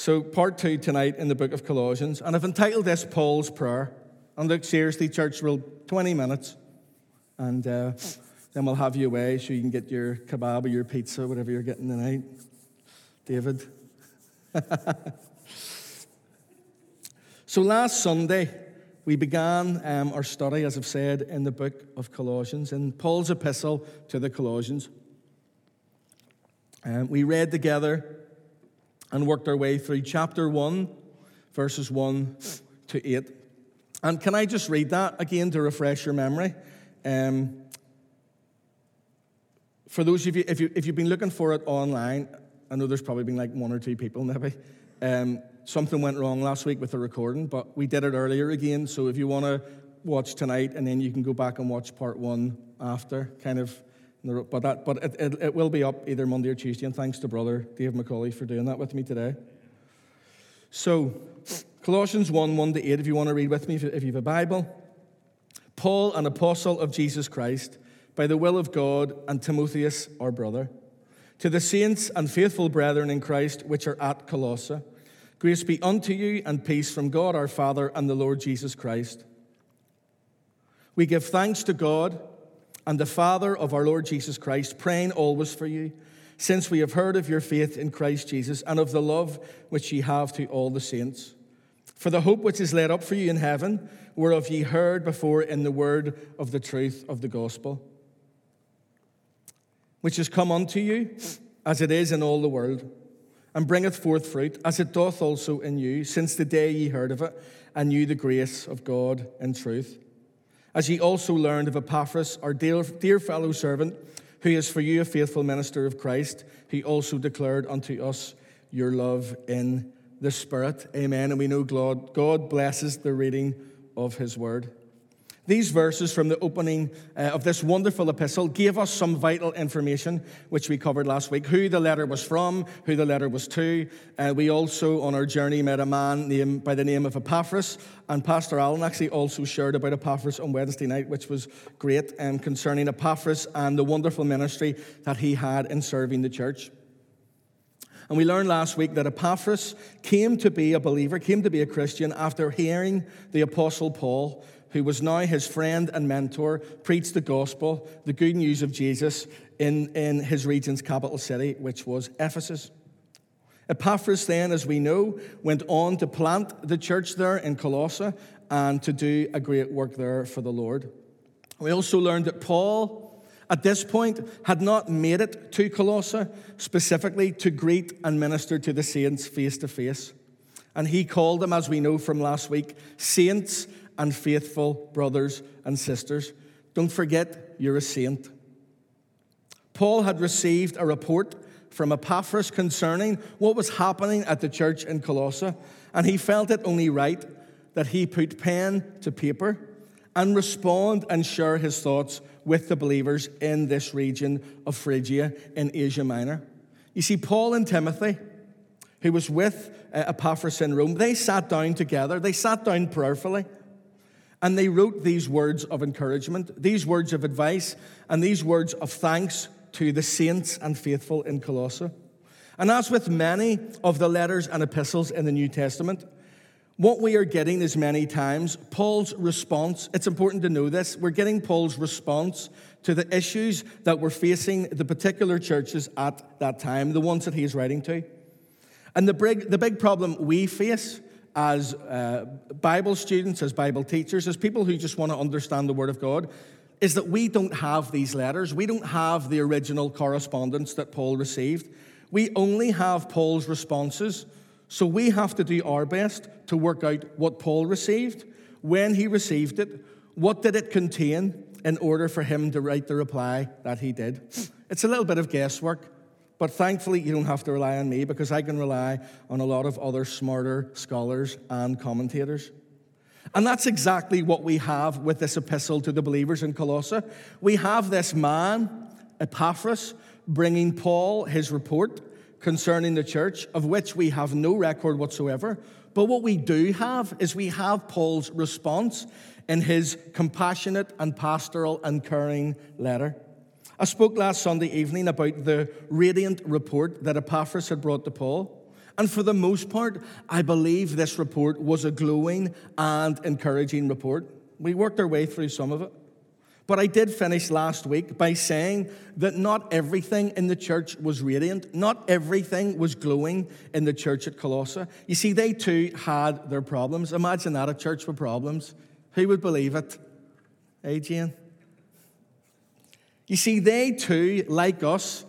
So, part two tonight in the book of Colossians, and I've entitled this Paul's Prayer. And look, seriously, church, we'll 20 minutes, and uh, then we'll have you away so you can get your kebab or your pizza, whatever you're getting tonight. David. so, last Sunday, we began um, our study, as I've said, in the book of Colossians, in Paul's epistle to the Colossians. Um, we read together and worked our way through chapter 1, verses 1 to 8. And can I just read that again to refresh your memory? Um, for those of you if, you, if you've been looking for it online, I know there's probably been like one or two people maybe. Um, something went wrong last week with the recording, but we did it earlier again. So if you want to watch tonight, and then you can go back and watch part one after, kind of. But that, but it, it, it will be up either Monday or Tuesday. And thanks to brother Dave McCauley for doing that with me today. So, Colossians 1 1 to 8, if you want to read with me, if you have a Bible. Paul, an apostle of Jesus Christ, by the will of God, and Timotheus, our brother, to the saints and faithful brethren in Christ which are at Colossae, grace be unto you and peace from God our Father and the Lord Jesus Christ. We give thanks to God and the Father of our Lord Jesus Christ, praying always for you, since we have heard of your faith in Christ Jesus and of the love which ye have to all the saints. For the hope which is laid up for you in heaven, whereof ye heard before in the word of the truth of the gospel which is come unto you, as it is in all the world, and bringeth forth fruit, as it doth also in you, since the day ye heard of it, and knew the grace of God in truth. As ye also learned of Epaphras, our dear, dear fellow servant, who is for you a faithful minister of Christ, he also declared unto us your love in the Spirit. Amen. And we know God, God blesses the reading of his word. These verses from the opening uh, of this wonderful epistle gave us some vital information, which we covered last week who the letter was from, who the letter was to. Uh, we also, on our journey, met a man named, by the name of Epaphras, and Pastor Allen actually also shared about Epaphras on Wednesday night, which was great um, concerning Epaphras and the wonderful ministry that he had in serving the church. And we learned last week that Epaphras came to be a believer, came to be a Christian after hearing the Apostle Paul who was now his friend and mentor, preached the gospel, the good news of Jesus, in, in his region's capital city, which was Ephesus. Epaphras, then, as we know, went on to plant the church there in Colossae and to do a great work there for the Lord. We also learned that Paul, at this point, had not made it to Colossae specifically to greet and minister to the saints face to face. And he called them, as we know from last week, saints and faithful brothers and sisters. Don't forget, you're a saint. Paul had received a report from Epaphras concerning what was happening at the church in Colossae, and he felt it only right that he put pen to paper and respond and share his thoughts with the believers in this region of Phrygia in Asia Minor. You see, Paul and Timothy, who was with uh, Epaphras in Rome, they sat down together, they sat down prayerfully. And they wrote these words of encouragement, these words of advice, and these words of thanks to the saints and faithful in Colossae. And as with many of the letters and epistles in the New Testament, what we are getting is many times Paul's response. It's important to know this. We're getting Paul's response to the issues that were facing the particular churches at that time, the ones that he's writing to. And the big, the big problem we face as uh, Bible students, as Bible teachers, as people who just want to understand the Word of God, is that we don't have these letters. We don't have the original correspondence that Paul received. We only have Paul's responses. So we have to do our best to work out what Paul received, when he received it, what did it contain, in order for him to write the reply that he did. It's a little bit of guesswork. But thankfully, you don't have to rely on me because I can rely on a lot of other smarter scholars and commentators. And that's exactly what we have with this epistle to the believers in Colossae. We have this man, Epaphras, bringing Paul his report concerning the church, of which we have no record whatsoever. But what we do have is we have Paul's response in his compassionate and pastoral and caring letter. I spoke last Sunday evening about the radiant report that Epaphras had brought to Paul. And for the most part, I believe this report was a glowing and encouraging report. We worked our way through some of it. But I did finish last week by saying that not everything in the church was radiant, not everything was glowing in the church at Colossae. You see, they too had their problems. Imagine that a church with problems. Who would believe it? Jane? You see, they too, like us,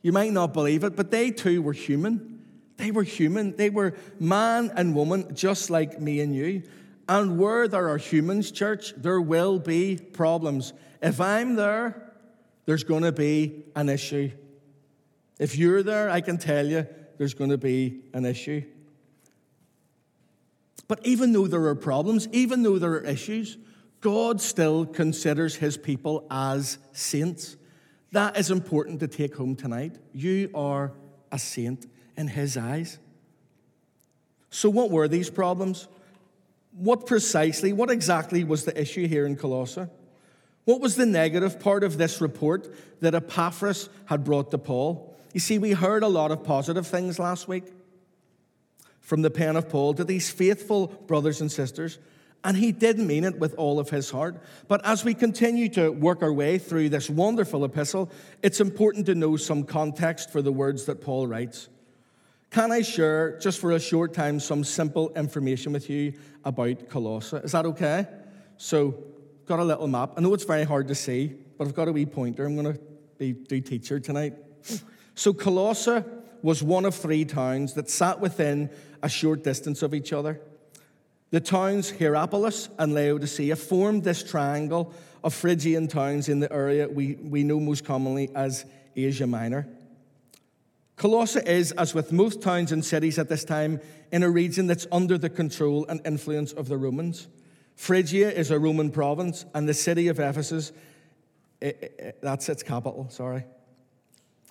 you might not believe it, but they too were human. They were human. They were man and woman, just like me and you. And where there are humans, church, there will be problems. If I'm there, there's going to be an issue. If you're there, I can tell you there's going to be an issue. But even though there are problems, even though there are issues, God still considers his people as saints. That is important to take home tonight. You are a saint in his eyes. So, what were these problems? What precisely, what exactly was the issue here in Colossae? What was the negative part of this report that Epaphras had brought to Paul? You see, we heard a lot of positive things last week from the pen of Paul to these faithful brothers and sisters, and he did mean it with all of his heart. But as we continue to work our way through this wonderful epistle, it's important to know some context for the words that Paul writes. Can I share, just for a short time, some simple information with you about Colossae? Is that okay? So, got a little map. I know it's very hard to see, but I've got a wee pointer. I'm going to be do teacher tonight. So, Colossae was one of three towns that sat within a short distance of each other. The towns Hierapolis and Laodicea formed this triangle of Phrygian towns in the area we, we know most commonly as Asia Minor. Colossae is, as with most towns and cities at this time, in a region that's under the control and influence of the Romans. Phrygia is a Roman province, and the city of Ephesus, it, it, that's its capital, sorry.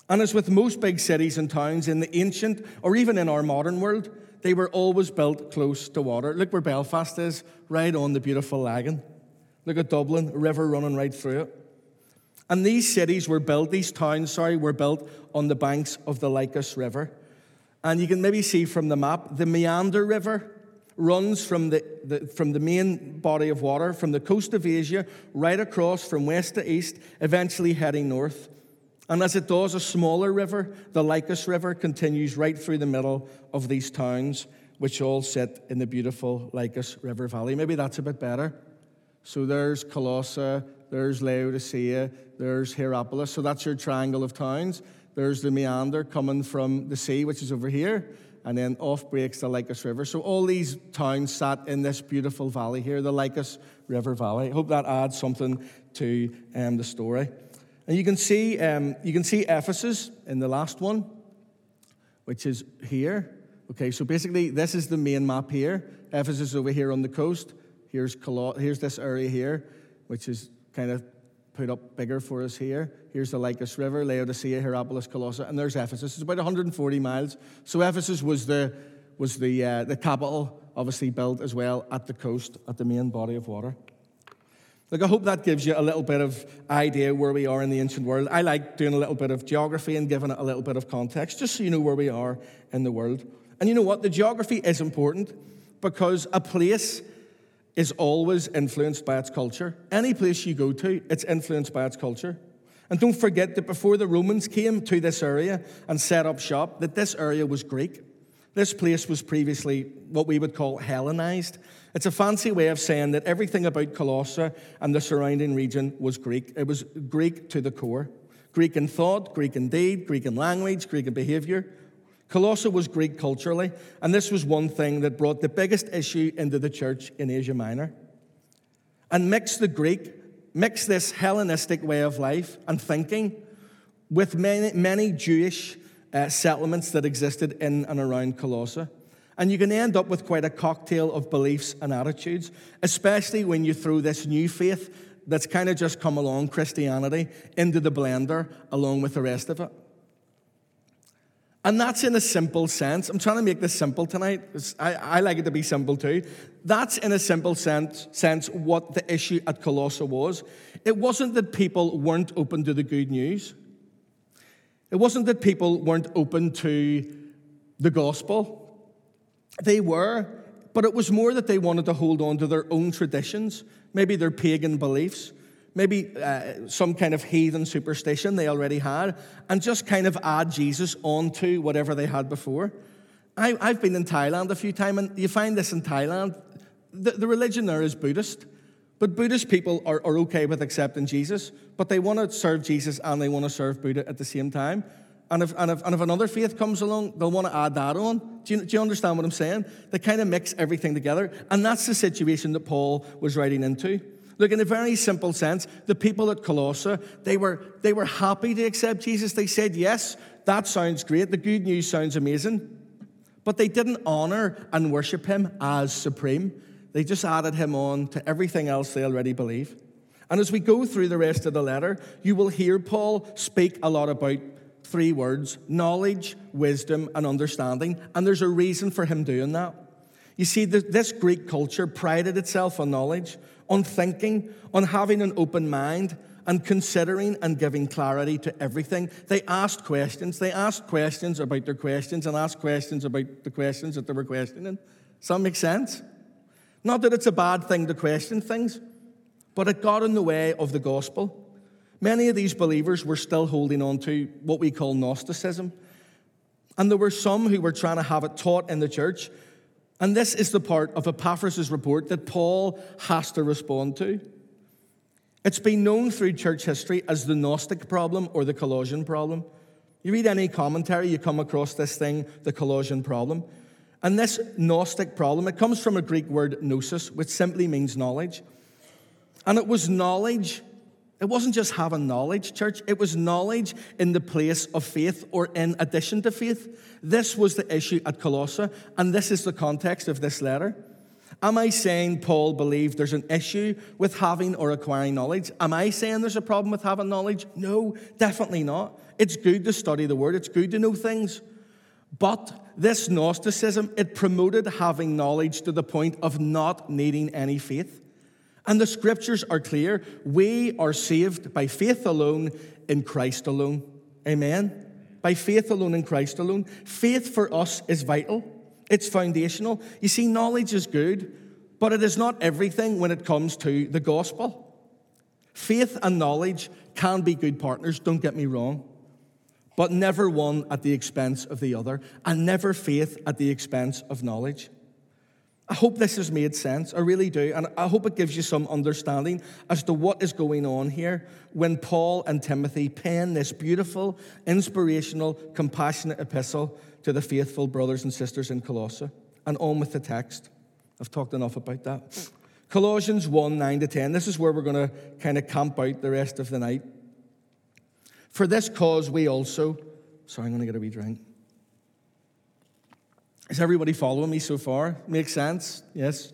And as with most big cities and towns in the ancient, or even in our modern world, they were always built close to water. Look where Belfast is, right on the beautiful Lagan. Look at Dublin, a river running right through it. And these cities were built, these towns, sorry, were built on the banks of the Lycus River. And you can maybe see from the map, the Meander River runs from the, the, from the main body of water, from the coast of Asia, right across from west to east, eventually heading north. And as it does, a smaller river, the Lycus River, continues right through the middle of these towns, which all sit in the beautiful Lycus River Valley. Maybe that's a bit better. So there's Colossae, there's Laodicea, there's Hierapolis. So that's your triangle of towns. There's the meander coming from the sea, which is over here, and then off breaks the Lycus River. So all these towns sat in this beautiful valley here, the Lycus River Valley. I hope that adds something to um, the story. And you can see um, you can see Ephesus in the last one, which is here. Okay, so basically this is the main map here. Ephesus over here on the coast. Here's Colo- here's this area here, which is kind of put up bigger for us here. Here's the Lycus River, Laodicea, Hierapolis, Colossae, and there's Ephesus. It's about 140 miles. So Ephesus was the, was the, uh, the capital, obviously built as well at the coast, at the main body of water. Look, I hope that gives you a little bit of idea where we are in the ancient world. I like doing a little bit of geography and giving it a little bit of context, just so you know where we are in the world. And you know what? The geography is important because a place is always influenced by its culture. Any place you go to, it's influenced by its culture. And don't forget that before the Romans came to this area and set up shop, that this area was Greek. This place was previously what we would call Hellenized. It's a fancy way of saying that everything about Colossae and the surrounding region was Greek. It was Greek to the core. Greek in thought, Greek in deed, Greek in language, Greek in behavior. Colossae was Greek culturally, and this was one thing that brought the biggest issue into the church in Asia Minor. And mix the Greek, mix this Hellenistic way of life and thinking with many, many Jewish uh, settlements that existed in and around Colossae. And you can end up with quite a cocktail of beliefs and attitudes, especially when you throw this new faith that's kind of just come along, Christianity, into the blender along with the rest of it. And that's in a simple sense. I'm trying to make this simple tonight. I, I like it to be simple too. That's in a simple sense, sense what the issue at Colossae was. It wasn't that people weren't open to the good news. It wasn't that people weren't open to the gospel. They were, but it was more that they wanted to hold on to their own traditions, maybe their pagan beliefs, maybe uh, some kind of heathen superstition they already had, and just kind of add Jesus onto whatever they had before. I, have been in Thailand a few times, and you find this in Thailand. The, the religion there is Buddhist, but Buddhist people are, are okay with accepting Jesus, but they want to serve Jesus and they want to serve Buddha at the same time. And if, and, if, and if another faith comes along, they'll want to add that on. Do you, do you understand what I'm saying? They kind of mix everything together. And that's the situation that Paul was writing into. Look, in a very simple sense, the people at Colossae, they were, they were happy to accept Jesus. They said, Yes, that sounds great. The good news sounds amazing. But they didn't honor and worship him as supreme. They just added him on to everything else they already believe. And as we go through the rest of the letter, you will hear Paul speak a lot about three words knowledge, wisdom, and understanding. And there's a reason for him doing that. You see, this Greek culture prided itself on knowledge, on thinking, on having an open mind, and considering and giving clarity to everything. They asked questions. They asked questions about their questions and asked questions about the questions that they were questioning. Does that make sense? Not that it's a bad thing to question things, but it got in the way of the gospel. Many of these believers were still holding on to what we call Gnosticism. And there were some who were trying to have it taught in the church and this is the part of Epaphras' report that Paul has to respond to. It's been known through church history as the Gnostic problem or the Colossian problem. You read any commentary, you come across this thing, the Colossian problem. And this Gnostic problem, it comes from a Greek word gnosis, which simply means knowledge. And it was knowledge it wasn't just having knowledge, church, it was knowledge in the place of faith or in addition to faith. This was the issue at Colossae, and this is the context of this letter. Am I saying Paul believed there's an issue with having or acquiring knowledge? Am I saying there's a problem with having knowledge? No, definitely not. It's good to study the word, it's good to know things. But this Gnosticism, it promoted having knowledge to the point of not needing any faith. And the scriptures are clear. We are saved by faith alone in Christ alone. Amen. By faith alone in Christ alone. Faith for us is vital, it's foundational. You see, knowledge is good, but it is not everything when it comes to the gospel. Faith and knowledge can be good partners, don't get me wrong, but never one at the expense of the other, and never faith at the expense of knowledge. I hope this has made sense. I really do. And I hope it gives you some understanding as to what is going on here when Paul and Timothy pen this beautiful, inspirational, compassionate epistle to the faithful brothers and sisters in Colossae. And on with the text. I've talked enough about that. Colossians 1 9 to 10. This is where we're going to kind of camp out the rest of the night. For this cause, we also. Sorry, I'm going to get a wee drink. Is everybody following me so far? Makes sense? Yes.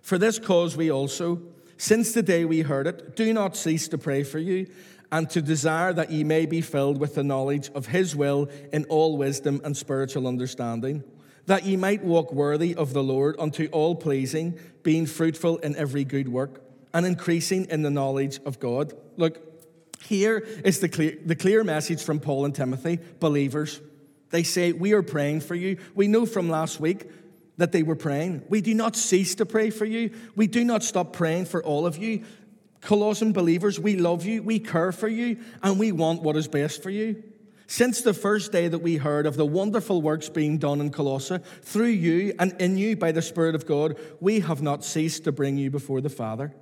For this cause we also, since the day we heard it, do not cease to pray for you and to desire that ye may be filled with the knowledge of his will in all wisdom and spiritual understanding, that ye might walk worthy of the Lord unto all pleasing, being fruitful in every good work, and increasing in the knowledge of God. Look, here is the clear, the clear message from Paul and Timothy, believers. They say, We are praying for you. We know from last week that they were praying. We do not cease to pray for you. We do not stop praying for all of you. Colossian believers, we love you, we care for you, and we want what is best for you. Since the first day that we heard of the wonderful works being done in Colossae, through you and in you by the Spirit of God, we have not ceased to bring you before the Father.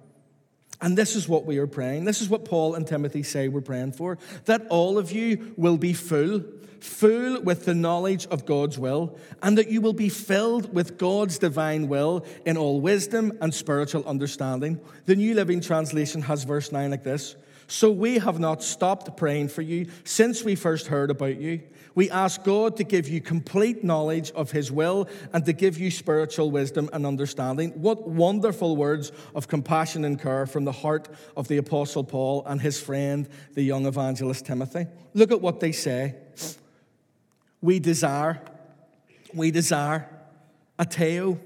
And this is what we are praying. This is what Paul and Timothy say we're praying for that all of you will be full full with the knowledge of God's will, and that you will be filled with God's divine will in all wisdom and spiritual understanding. The New Living Translation has verse 9 like this So we have not stopped praying for you since we first heard about you. We ask God to give you complete knowledge of His will and to give you spiritual wisdom and understanding. What wonderful words of compassion and care from the heart of the Apostle Paul and his friend, the young evangelist Timothy. Look at what they say we desire, we desire, aiteo,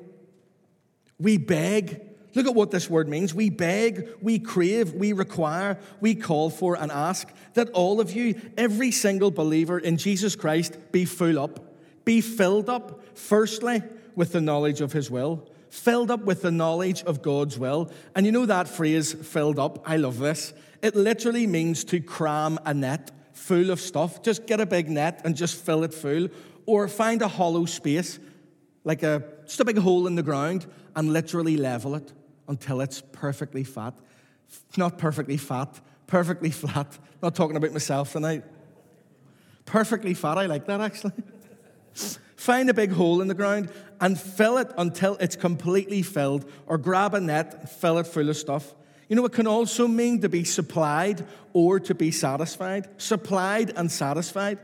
we beg. Look at what this word means. We beg, we crave, we require, we call for and ask that all of you, every single believer in Jesus Christ, be full up, Be filled up, firstly, with the knowledge of his will, filled up with the knowledge of God's will. And you know that phrase, filled up? I love this. It literally means to cram a net full of stuff. Just get a big net and just fill it full, or find a hollow space, like a just a big hole in the ground, and literally level it until it's perfectly fat. Not perfectly fat, perfectly flat. Not talking about myself tonight. Perfectly fat, I like that actually. Find a big hole in the ground and fill it until it's completely filled, or grab a net, and fill it full of stuff. You know, it can also mean to be supplied or to be satisfied. Supplied and satisfied.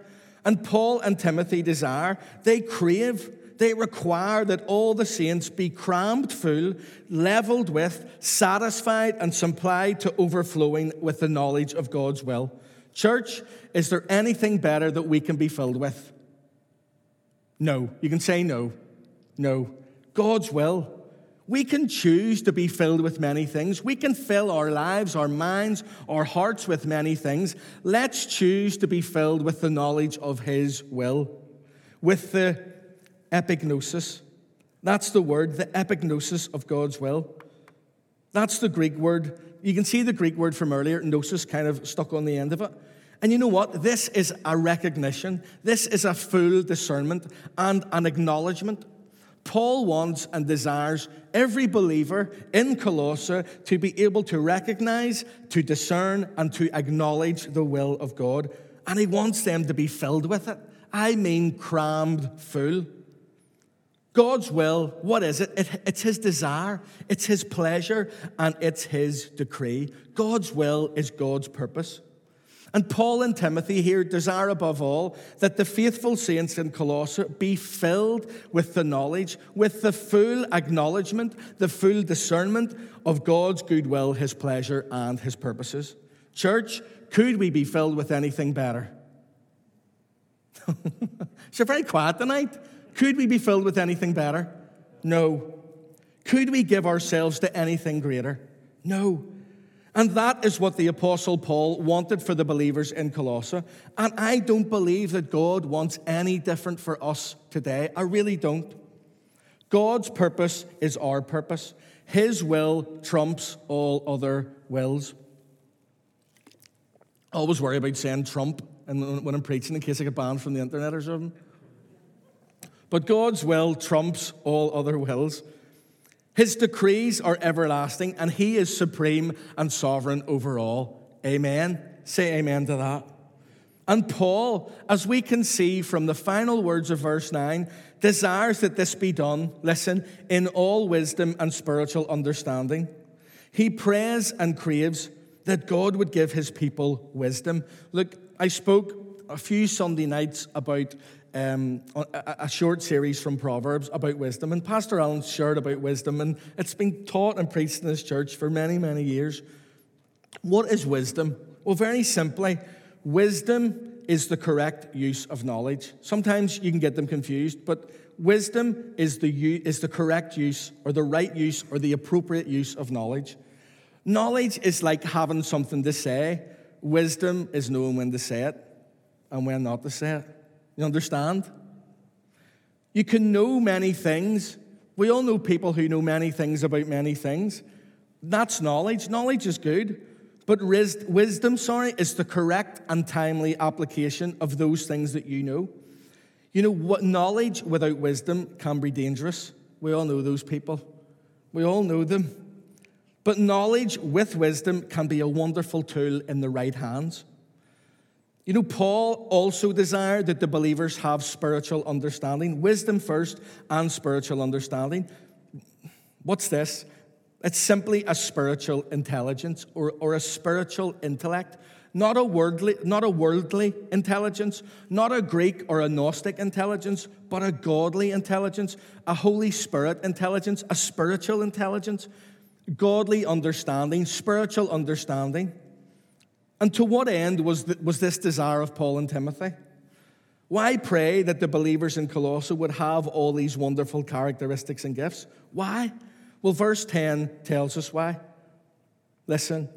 And Paul and Timothy desire, they crave, they require that all the saints be crammed full, leveled with, satisfied, and supplied to overflowing with the knowledge of God's will. Church, is there anything better that we can be filled with? No. You can say no. No. God's will. We can choose to be filled with many things. We can fill our lives, our minds, our hearts with many things. Let's choose to be filled with the knowledge of His will, with the epignosis. That's the word, the epignosis of God's will. That's the Greek word. You can see the Greek word from earlier, gnosis, kind of stuck on the end of it. And you know what? This is a recognition, this is a full discernment and an acknowledgement Paul wants and desires every believer in Colossae to be able to recognize, to discern, and to acknowledge the will of God. And he wants them to be filled with it. I mean, crammed full. God's will, what is it? it? It's His desire, it's His pleasure, and it's His decree. God's will is God's purpose. And Paul and Timothy here desire above all that the faithful saints in Colossae be filled with the knowledge, with the full acknowledgement, the full discernment of God's goodwill, His pleasure, and His purposes. Church, could we be filled with anything better? so very quiet tonight. Could we be filled with anything better? No. Could we give ourselves to anything greater? No. And that is what the Apostle Paul wanted for the believers in Colossae. And I don't believe that God wants any different for us today. I really don't. God's purpose is our purpose, His will trumps all other wills. I always worry about saying Trump when I'm preaching in case I get banned from the internet or something. But God's will trumps all other wills. His decrees are everlasting, and He is supreme and sovereign over all. Amen. Say amen to that. And Paul, as we can see from the final words of verse 9, desires that this be done, listen, in all wisdom and spiritual understanding. He prays and craves that God would give his people wisdom. Look, I spoke a few Sunday nights about um, a, short series from Proverbs about wisdom. And Pastor Allen shared about wisdom, and it's been taught and preached in this church for many, many years. What is wisdom? Well, very simply, wisdom is the correct use of knowledge. Sometimes you can get them confused, but wisdom is the, is the correct use, or the right use, or the appropriate use of knowledge. Knowledge is like having something to say, wisdom is knowing when to say it and when not to say it. You understand? You can know many things. We all know people who know many things about many things. That's knowledge. Knowledge is good. But wisdom, sorry, is the correct and timely application of those things that you know. You know, what knowledge without wisdom can be dangerous. We all know those people. We all know them. But knowledge with wisdom can be a wonderful tool in the right hands. You know, Paul also desired that the believers have spiritual understanding, wisdom first, and spiritual understanding. What's this? It's simply a spiritual intelligence or, or a spiritual intellect, not a, worldly, not a worldly intelligence, not a Greek or a Gnostic intelligence, but a godly intelligence, a Holy Spirit intelligence, a spiritual intelligence, godly understanding, spiritual understanding. And to what end was, the, was this desire of Paul and Timothy? Why pray that the believers in Colossae would have all these wonderful characteristics and gifts? Why? Well, verse 10 tells us why. Listen,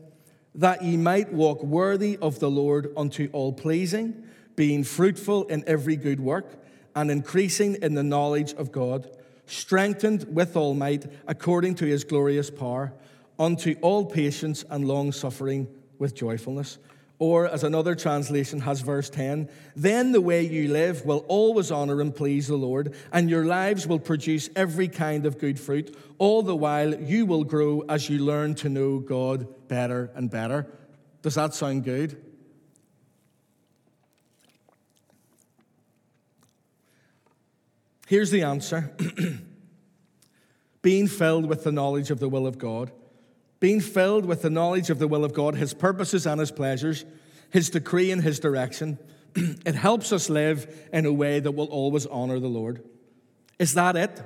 that ye might walk worthy of the Lord unto all pleasing, being fruitful in every good work, and increasing in the knowledge of God, strengthened with all might according to his glorious power, unto all patience and long suffering with joyfulness. Or, as another translation has verse 10, then the way you live will always honor and please the Lord, and your lives will produce every kind of good fruit. All the while, you will grow as you learn to know God better and better. Does that sound good? Here's the answer being filled with the knowledge of the will of God being filled with the knowledge of the will of God, His purposes and His pleasures, His decree and His direction, it helps us live in a way that will always honor the Lord. Is that it?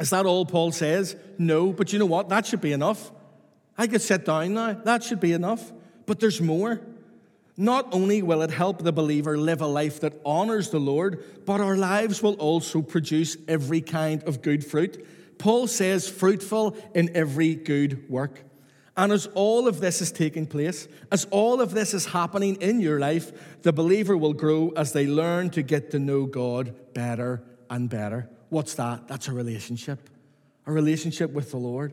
Is that all Paul says? No, but you know what? That should be enough. I could sit down now. That should be enough. But there's more. Not only will it help the believer live a life that honors the Lord, but our lives will also produce every kind of good fruit. Paul says, fruitful in every good work. And as all of this is taking place, as all of this is happening in your life, the believer will grow as they learn to get to know God better and better. What's that? That's a relationship, a relationship with the Lord.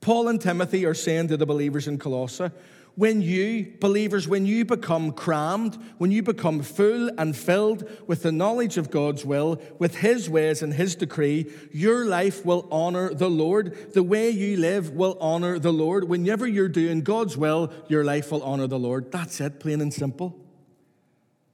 Paul and Timothy are saying to the believers in Colossae, when you, believers, when you become crammed, when you become full and filled with the knowledge of God's will, with His ways and His decree, your life will honor the Lord. The way you live will honor the Lord. Whenever you're doing God's will, your life will honor the Lord. That's it, plain and simple.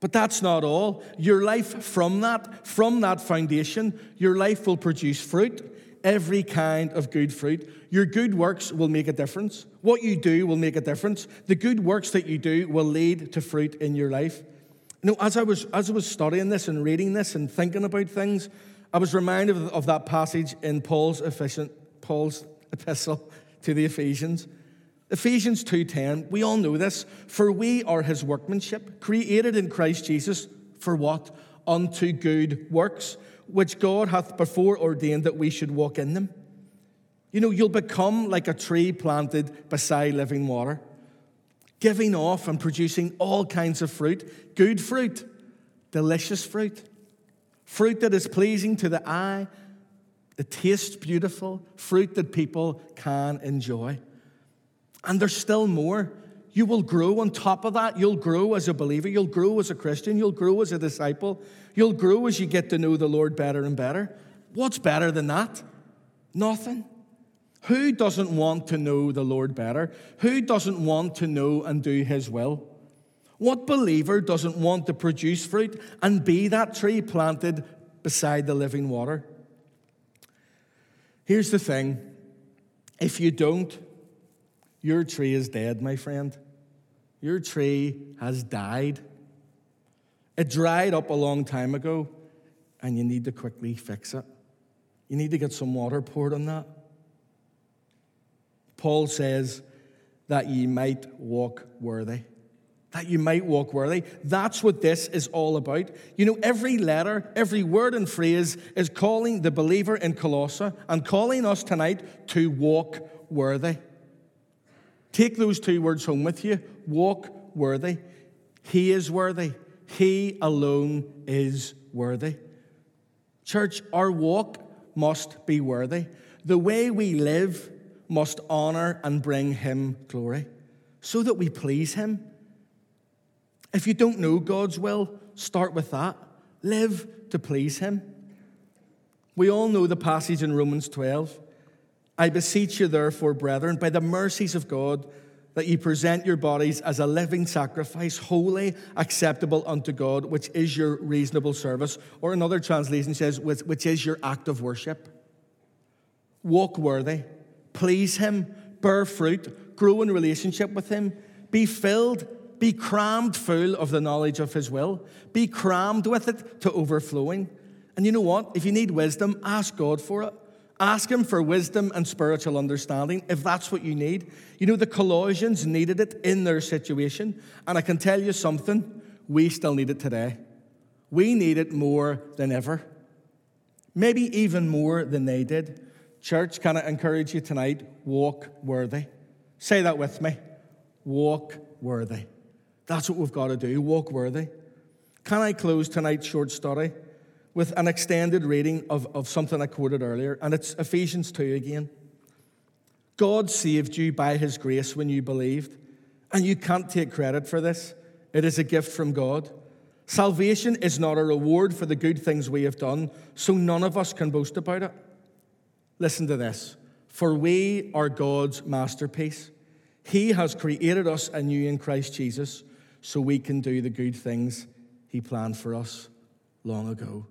But that's not all. Your life from that, from that foundation, your life will produce fruit every kind of good fruit. Your good works will make a difference. What you do will make a difference. The good works that you do will lead to fruit in your life. You know, as I was as I was studying this and reading this and thinking about things, I was reminded of, of that passage in Paul's efficient Paul's epistle to the Ephesians. Ephesians 2:10, we all know this, for we are his workmanship, created in Christ Jesus for what? Unto good works, which God hath before ordained that we should walk in them. You know, you'll become like a tree planted beside living water, giving off and producing all kinds of fruit good fruit, delicious fruit, fruit that is pleasing to the eye, that tastes beautiful, fruit that people can enjoy. And there's still more. You will grow on top of that. You'll grow as a believer. You'll grow as a Christian. You'll grow as a disciple. You'll grow as you get to know the Lord better and better. What's better than that? Nothing. Who doesn't want to know the Lord better? Who doesn't want to know and do His will? What believer doesn't want to produce fruit and be that tree planted beside the living water? Here's the thing if you don't, your tree is dead, my friend. Your tree has died. It dried up a long time ago, and you need to quickly fix it. You need to get some water poured on that. Paul says that ye might walk worthy. That you might walk worthy. That's what this is all about. You know, every letter, every word and phrase is calling the believer in Colossae and calling us tonight to walk worthy. Take those two words home with you walk worthy. He is worthy. He alone is worthy. Church, our walk must be worthy. The way we live must honor and bring Him glory so that we please Him. If you don't know God's will, start with that. Live to please Him. We all know the passage in Romans 12. I beseech you, therefore, brethren, by the mercies of God, that ye present your bodies as a living sacrifice, holy, acceptable unto God, which is your reasonable service. Or another translation says, which is your act of worship. Walk worthy, please Him, bear fruit, grow in relationship with Him, be filled, be crammed full of the knowledge of His will, be crammed with it to overflowing. And you know what? If you need wisdom, ask God for it. Ask Him for wisdom and spiritual understanding if that's what you need. You know, the Colossians needed it in their situation. And I can tell you something, we still need it today. We need it more than ever. Maybe even more than they did. Church, can I encourage you tonight? Walk worthy. Say that with me. Walk worthy. That's what we've got to do. Walk worthy. Can I close tonight's short study with an extended reading of, of something I quoted earlier, and it's Ephesians 2 again. God saved you by his grace when you believed, and you can't take credit for this. It is a gift from God. Salvation is not a reward for the good things we have done, so none of us can boast about it. Listen to this For we are God's masterpiece. He has created us anew in Christ Jesus so we can do the good things He planned for us long ago.